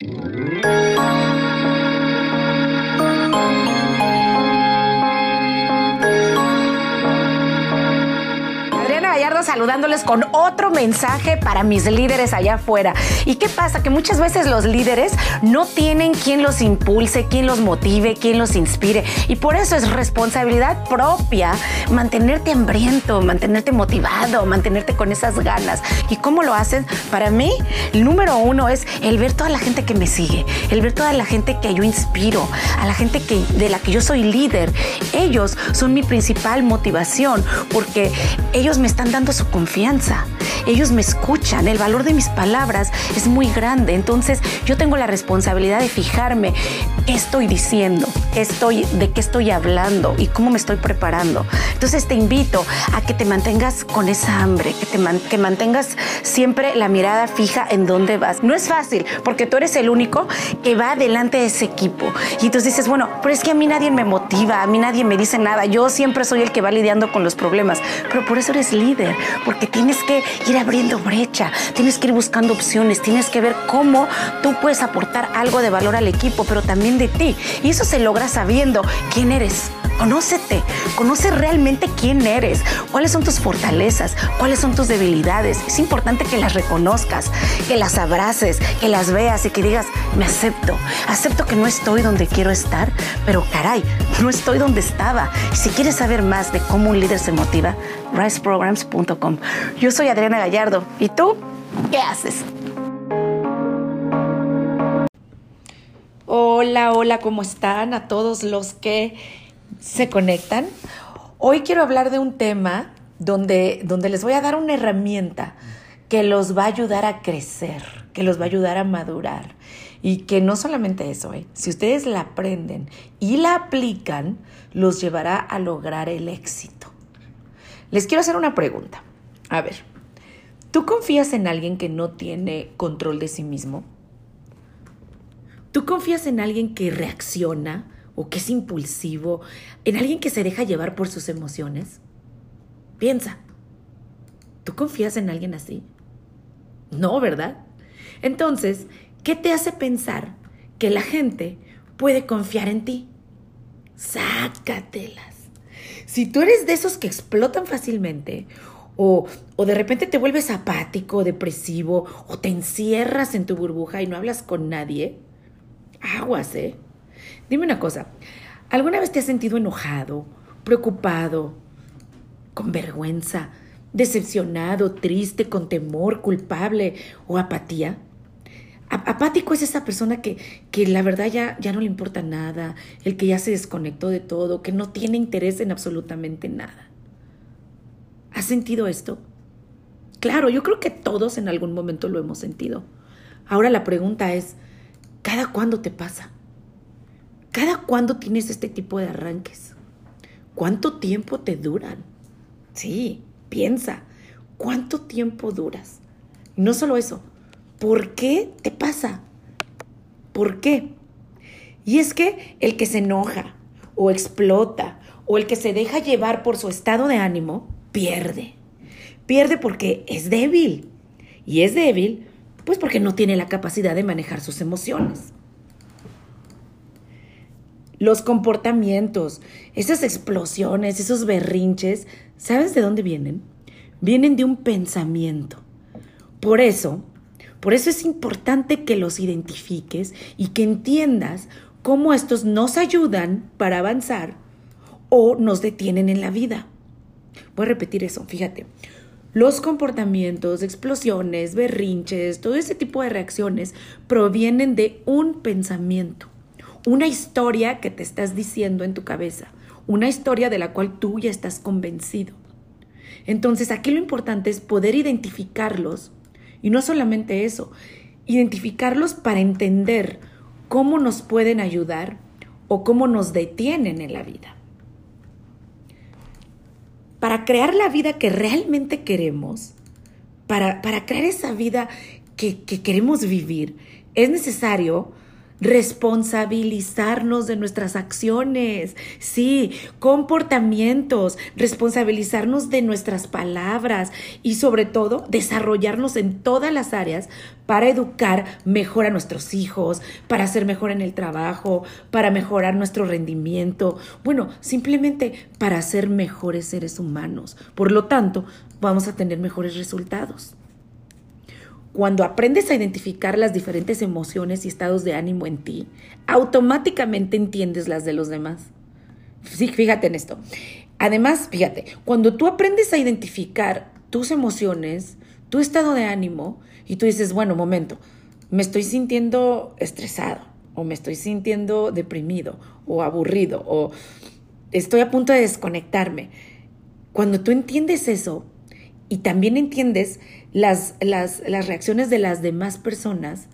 Mm-hmm. Saludándoles con otro mensaje para mis líderes allá afuera. ¿Y qué pasa? Que muchas veces los líderes no tienen quien los impulse, quien los motive, quien los inspire. Y por eso es responsabilidad propia mantenerte hambriento, mantenerte motivado, mantenerte con esas ganas. ¿Y cómo lo hacen? Para mí, el número uno es el ver toda la gente que me sigue, el ver toda la gente que yo inspiro, a la gente que, de la que yo soy líder. Ellos son mi principal motivación porque ellos me están dando su confianza. Ellos me escuchan, el valor de mis palabras es muy grande. Entonces yo tengo la responsabilidad de fijarme qué estoy diciendo, qué estoy, de qué estoy hablando y cómo me estoy preparando. Entonces te invito a que te mantengas con esa hambre, que te mantengas siempre la mirada fija en dónde vas. No es fácil porque tú eres el único que va delante de ese equipo. Y entonces dices, bueno, pero es que a mí nadie me motiva, a mí nadie me dice nada. Yo siempre soy el que va lidiando con los problemas. Pero por eso eres líder, porque tienes que ir abriendo brecha, tienes que ir buscando opciones, tienes que ver cómo tú puedes aportar algo de valor al equipo, pero también de ti. Y eso se logra sabiendo quién eres. Conócete, conoce realmente quién eres, cuáles son tus fortalezas, cuáles son tus debilidades. Es importante que las reconozcas, que las abraces, que las veas y que digas, me acepto, acepto que no estoy donde quiero estar, pero caray, no estoy donde estaba. Si quieres saber más de cómo un líder se motiva, riseprograms.com. Yo soy Adriana Gallardo. ¿Y tú? ¿Qué haces? Hola, hola, ¿cómo están? A todos los que se conectan. Hoy quiero hablar de un tema donde, donde les voy a dar una herramienta que los va a ayudar a crecer, que los va a ayudar a madurar. Y que no solamente eso, ¿eh? si ustedes la aprenden y la aplican, los llevará a lograr el éxito. Les quiero hacer una pregunta. A ver, ¿tú confías en alguien que no tiene control de sí mismo? ¿Tú confías en alguien que reacciona o que es impulsivo? ¿En alguien que se deja llevar por sus emociones? Piensa, ¿tú confías en alguien así? No, ¿verdad? Entonces, ¿qué te hace pensar que la gente puede confiar en ti? Sácatelas. Si tú eres de esos que explotan fácilmente, o, o, de repente te vuelves apático, depresivo, o te encierras en tu burbuja y no hablas con nadie, aguas, ¿eh? Dime una cosa, ¿alguna vez te has sentido enojado, preocupado, con vergüenza, decepcionado, triste, con temor, culpable o apatía? Apático es esa persona que, que la verdad ya, ya no le importa nada, el que ya se desconectó de todo, que no tiene interés en absolutamente nada. ¿Has sentido esto? Claro, yo creo que todos en algún momento lo hemos sentido. Ahora la pregunta es, ¿cada cuándo te pasa? ¿Cada cuándo tienes este tipo de arranques? ¿Cuánto tiempo te duran? Sí, piensa, ¿cuánto tiempo duras? No solo eso, ¿Por qué te pasa? ¿Por qué? Y es que el que se enoja o explota o el que se deja llevar por su estado de ánimo, pierde. Pierde porque es débil. Y es débil, pues porque no tiene la capacidad de manejar sus emociones. Los comportamientos, esas explosiones, esos berrinches, ¿sabes de dónde vienen? Vienen de un pensamiento. Por eso, por eso es importante que los identifiques y que entiendas cómo estos nos ayudan para avanzar o nos detienen en la vida. Voy a repetir eso, fíjate. Los comportamientos, explosiones, berrinches, todo ese tipo de reacciones provienen de un pensamiento, una historia que te estás diciendo en tu cabeza, una historia de la cual tú ya estás convencido. Entonces aquí lo importante es poder identificarlos y no solamente eso, identificarlos para entender cómo nos pueden ayudar o cómo nos detienen en la vida. Para crear la vida que realmente queremos, para, para crear esa vida que, que queremos vivir, es necesario responsabilizarnos de nuestras acciones, sí, comportamientos, responsabilizarnos de nuestras palabras y sobre todo desarrollarnos en todas las áreas para educar mejor a nuestros hijos, para ser mejor en el trabajo, para mejorar nuestro rendimiento, bueno, simplemente para ser mejores seres humanos. Por lo tanto, vamos a tener mejores resultados. Cuando aprendes a identificar las diferentes emociones y estados de ánimo en ti, automáticamente entiendes las de los demás. Sí, fíjate en esto. Además, fíjate, cuando tú aprendes a identificar tus emociones, tu estado de ánimo, y tú dices, bueno, momento, me estoy sintiendo estresado, o me estoy sintiendo deprimido, o aburrido, o estoy a punto de desconectarme. Cuando tú entiendes eso, y también entiendes las, las, las reacciones de las demás personas,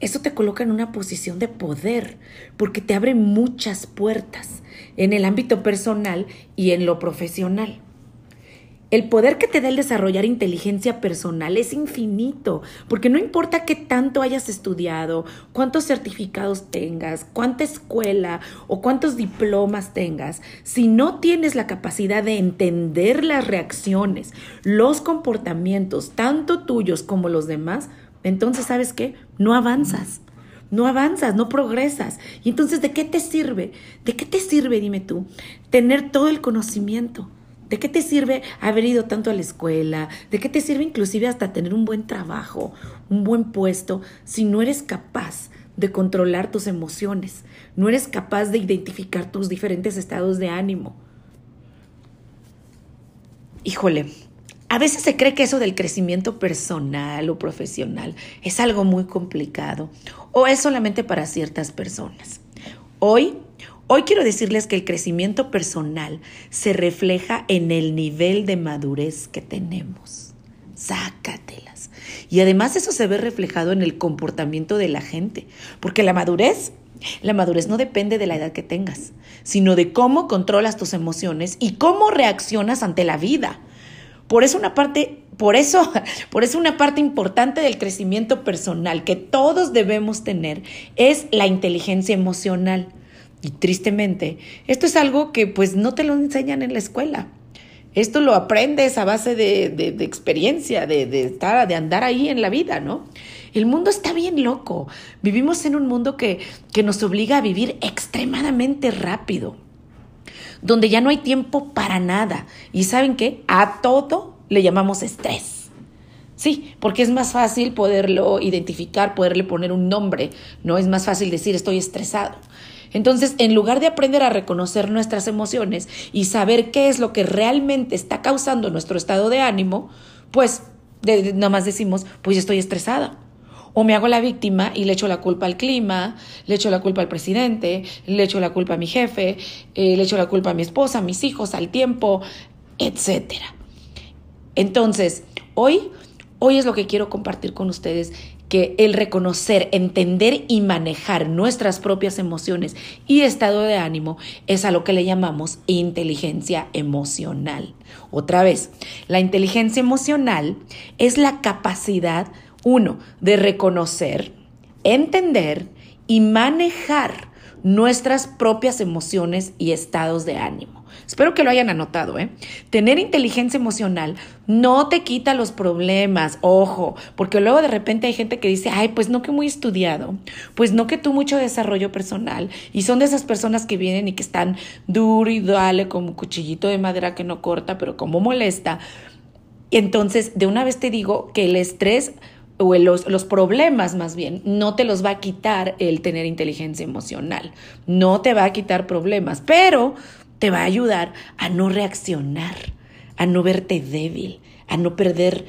eso te coloca en una posición de poder, porque te abre muchas puertas en el ámbito personal y en lo profesional. El poder que te da el desarrollar inteligencia personal es infinito, porque no importa qué tanto hayas estudiado, cuántos certificados tengas, cuánta escuela o cuántos diplomas tengas, si no tienes la capacidad de entender las reacciones, los comportamientos, tanto tuyos como los demás, entonces sabes qué, no avanzas. No avanzas, no progresas. Y entonces, ¿de qué te sirve? ¿De qué te sirve, dime tú, tener todo el conocimiento? ¿De qué te sirve haber ido tanto a la escuela? ¿De qué te sirve inclusive hasta tener un buen trabajo, un buen puesto, si no eres capaz de controlar tus emociones? No eres capaz de identificar tus diferentes estados de ánimo. Híjole, a veces se cree que eso del crecimiento personal o profesional es algo muy complicado o es solamente para ciertas personas. Hoy Hoy quiero decirles que el crecimiento personal se refleja en el nivel de madurez que tenemos. Sácatelas. Y además eso se ve reflejado en el comportamiento de la gente, porque la madurez, la madurez no depende de la edad que tengas, sino de cómo controlas tus emociones y cómo reaccionas ante la vida. Por eso una parte, por eso, por eso una parte importante del crecimiento personal que todos debemos tener es la inteligencia emocional. Y tristemente, esto es algo que pues no te lo enseñan en la escuela. Esto lo aprendes a base de, de, experiencia, de, de, estar, de andar ahí en la vida, ¿no? El mundo está bien loco. Vivimos en un mundo que, que nos obliga a vivir extremadamente rápido, donde ya no hay tiempo para nada. Y saben qué? A todo le llamamos estrés. Sí, porque es más fácil poderlo identificar, poderle poner un nombre, ¿no? Es más fácil decir estoy estresado. Entonces, en lugar de aprender a reconocer nuestras emociones y saber qué es lo que realmente está causando nuestro estado de ánimo, pues nada más decimos, pues estoy estresada. O me hago la víctima y le echo la culpa al clima, le echo la culpa al presidente, le echo la culpa a mi jefe, eh, le echo la culpa a mi esposa, a mis hijos, al tiempo, etc. Entonces, hoy, hoy es lo que quiero compartir con ustedes que el reconocer, entender y manejar nuestras propias emociones y estado de ánimo es a lo que le llamamos inteligencia emocional. Otra vez, la inteligencia emocional es la capacidad, uno, de reconocer, entender y manejar nuestras propias emociones y estados de ánimo. Espero que lo hayan anotado, ¿eh? Tener inteligencia emocional no te quita los problemas, ojo, porque luego de repente hay gente que dice, ay, pues no que muy estudiado, pues no que tú mucho desarrollo personal, y son de esas personas que vienen y que están duro y dale como cuchillito de madera que no corta, pero como molesta. Entonces, de una vez te digo que el estrés o los, los, problemas más bien, no te los va a quitar el tener inteligencia emocional, no te va a quitar problemas, pero te va a ayudar a no reaccionar, a no verte débil, a no perder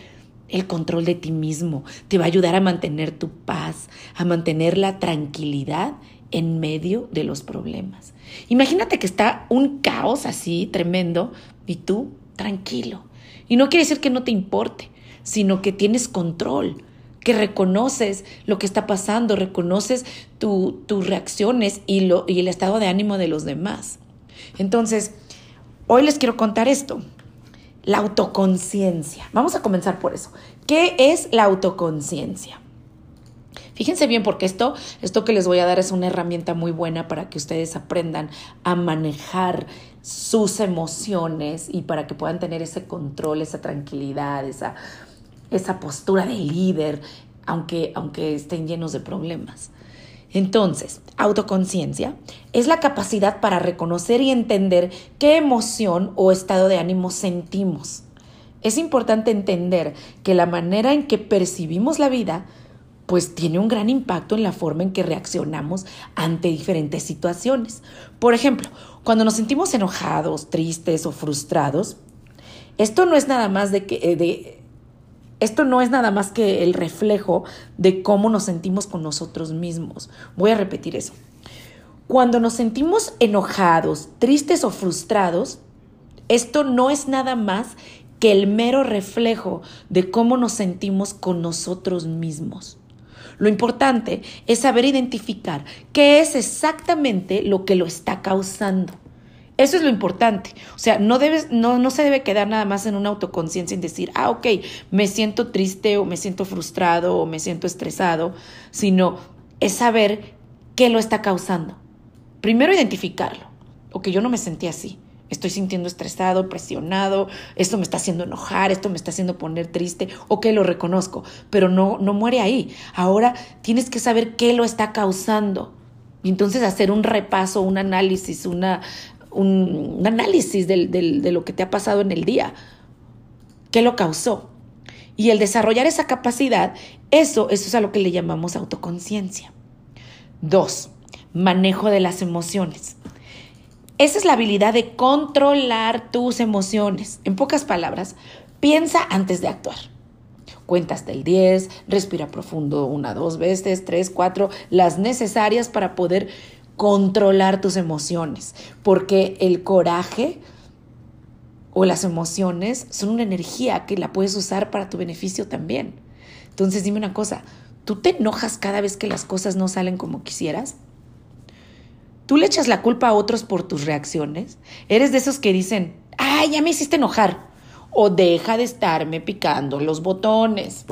el control de ti mismo, te va a ayudar a mantener tu paz, a mantener la tranquilidad en medio de los problemas. Imagínate que está un caos así tremendo y tú tranquilo. Y no quiere decir que no te importe, sino que tienes control, que reconoces lo que está pasando, reconoces tus reacciones y, lo, y el estado de ánimo de los demás. Entonces, hoy les quiero contar esto, la autoconciencia. Vamos a comenzar por eso. ¿Qué es la autoconciencia? Fíjense bien porque esto, esto que les voy a dar es una herramienta muy buena para que ustedes aprendan a manejar sus emociones y para que puedan tener ese control, esa tranquilidad, esa, esa postura de líder, aunque, aunque estén llenos de problemas. Entonces, autoconciencia es la capacidad para reconocer y entender qué emoción o estado de ánimo sentimos. Es importante entender que la manera en que percibimos la vida pues tiene un gran impacto en la forma en que reaccionamos ante diferentes situaciones. Por ejemplo, cuando nos sentimos enojados, tristes o frustrados, esto no es nada más de que eh, de, esto no es nada más que el reflejo de cómo nos sentimos con nosotros mismos. Voy a repetir eso. Cuando nos sentimos enojados, tristes o frustrados, esto no es nada más que el mero reflejo de cómo nos sentimos con nosotros mismos. Lo importante es saber identificar qué es exactamente lo que lo está causando. Eso es lo importante. O sea, no, debes, no, no se debe quedar nada más en una autoconciencia en decir, ah, ok, me siento triste o me siento frustrado o me siento estresado, sino es saber qué lo está causando. Primero identificarlo. Ok, yo no me sentí así estoy sintiendo estresado, presionado, esto me está haciendo enojar, esto me está haciendo poner triste, ok, lo reconozco, pero no, no muere ahí. Ahora tienes que saber qué lo está causando. Y entonces hacer un repaso, un análisis, una, un, análisis de lo que te ha pasado en el día. ¿Qué lo causó? Y el desarrollar esa capacidad, eso, eso es a lo que le llamamos autoconciencia. Dos, manejo de las emociones. Esa es la habilidad de controlar tus emociones. En pocas palabras, piensa antes de actuar. Cuenta hasta el 10, respira profundo una, dos veces, tres, cuatro, las necesarias para poder controlar tus emociones. Porque el coraje o las emociones son una energía que la puedes usar para tu beneficio también. Entonces dime una cosa, ¿tú te enojas cada vez que las cosas no salen como quisieras? ¿Tú le echas la culpa a otros por tus reacciones? ¿Eres de esos que dicen, ay, ya me hiciste enojar? O deja de estarme picando los botones.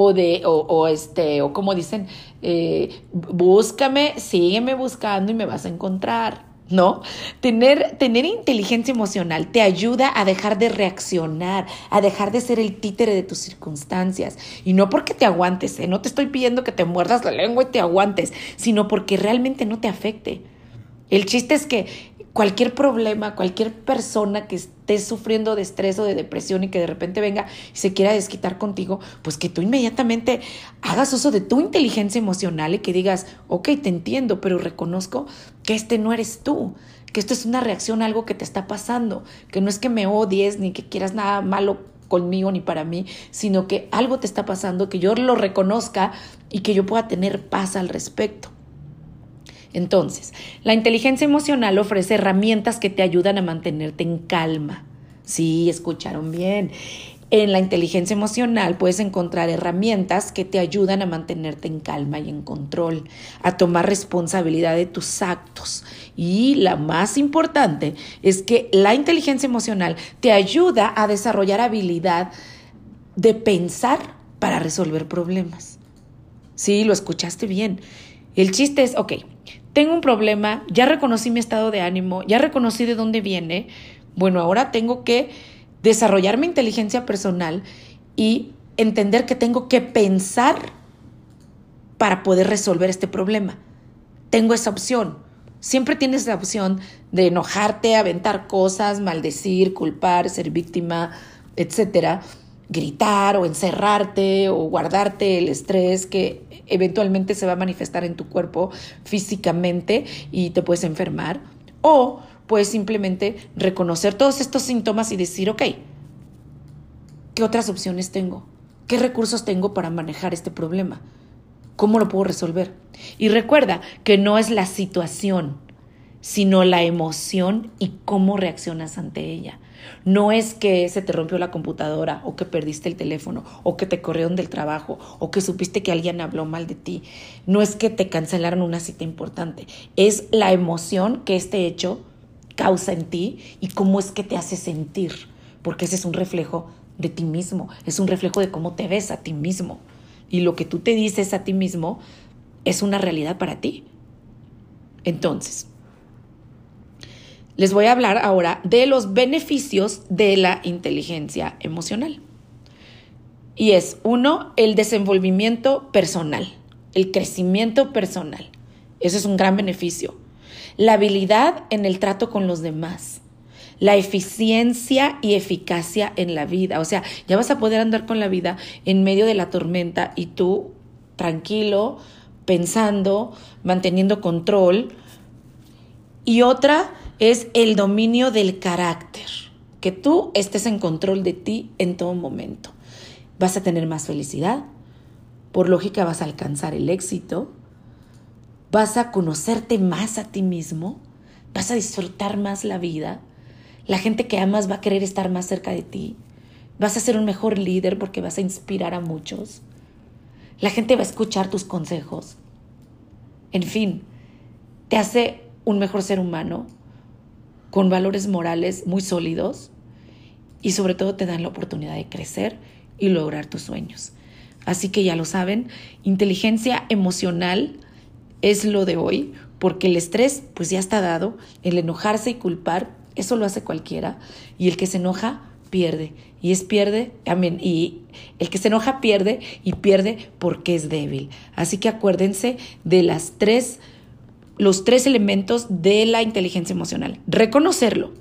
O de, o, este, o como dicen, eh, búscame, sígueme buscando y me vas a encontrar. ¿no? Tener, tener inteligencia emocional te ayuda a dejar de reaccionar, a dejar de ser el títere de tus circunstancias. Y no porque te aguantes, ¿eh? no te estoy pidiendo que te muerdas la lengua y te aguantes, sino porque realmente no te afecte. El chiste es que cualquier problema, cualquier persona que esté sufriendo de estrés o de depresión y que de repente venga y se quiera desquitar contigo, pues que tú inmediatamente hagas uso de tu inteligencia emocional y que digas, ok, te entiendo, pero reconozco que este no eres tú, que esto es una reacción a algo que te está pasando, que no es que me odies ni que quieras nada malo conmigo ni para mí, sino que algo te está pasando, que yo lo reconozca y que yo pueda tener paz al respecto. Entonces, la inteligencia emocional ofrece herramientas que te ayudan a mantenerte en calma. Sí, escucharon bien. En la inteligencia emocional puedes encontrar herramientas que te ayudan a mantenerte en calma y en control, a tomar responsabilidad de tus actos. Y la más importante es que la inteligencia emocional te ayuda a desarrollar habilidad de pensar para resolver problemas. Sí, lo escuchaste bien. El chiste es, ok, tengo un problema, ya reconocí mi estado de ánimo, ya reconocí de dónde viene, bueno, ahora tengo que desarrollar mi inteligencia personal y entender que tengo que pensar para poder resolver este problema. Tengo esa opción. Siempre tienes la opción de enojarte, aventar cosas, maldecir, culpar, ser víctima, etcétera, gritar o encerrarte o guardarte el estrés que eventualmente se va a manifestar en tu cuerpo físicamente y te puedes enfermar. O puedes simplemente reconocer todos estos síntomas y decir, ok, ¿qué otras opciones tengo? ¿Qué recursos tengo para manejar este problema? ¿Cómo lo puedo resolver? Y recuerda que no es la situación, sino la emoción y cómo reaccionas ante ella. No es que se te rompió la computadora o que perdiste el teléfono o que te corrieron del trabajo o que supiste que alguien habló mal de ti. No es que te cancelaron una cita importante. Es la emoción que este hecho causa en ti y cómo es que te hace sentir. Porque ese es un reflejo de ti mismo. Es un reflejo de cómo te ves a ti mismo. y lo que tú te dices a ti mismo es una realidad para ti. Entonces, les voy a hablar ahora de los beneficios de la inteligencia emocional. Y es, uno, el desenvolvimiento personal, el crecimiento personal. Eso es un gran beneficio. La habilidad en el trato con los demás. La eficiencia y eficacia en la vida. O sea, ya vas a poder andar con la vida en medio de la tormenta y tú tranquilo, pensando, manteniendo control. Y otra es el dominio del carácter, que tú estés en control de ti en todo momento. Vas a tener más felicidad, por lógica vas a alcanzar el éxito, vas a conocerte más a ti mismo, vas a disfrutar más la vida, la gente que amas va a querer estar más cerca de ti, vas a ser un mejor líder porque vas a inspirar a muchos, la gente va a escuchar tus consejos, en fin, te hace un mejor ser humano con valores morales muy sólidos y sobre todo te dan la oportunidad de crecer y lograr tus sueños. Así que ya lo saben, inteligencia emocional es lo de hoy, porque el estrés pues ya está dado, el enojarse y culpar, eso lo hace cualquiera, y el que se enoja pierde, y es pierde, amén, y el que se enoja pierde y pierde porque es débil. Así que acuérdense de las tres los tres elementos de la inteligencia emocional. Reconocerlo,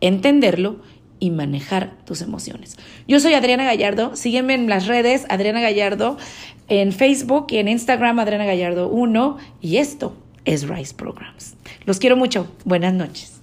entenderlo y manejar tus emociones. Yo soy Adriana Gallardo, sígueme en las redes, Adriana Gallardo, en Facebook y en Instagram, Adriana Gallardo 1, y esto es Rise Programs. Los quiero mucho, buenas noches.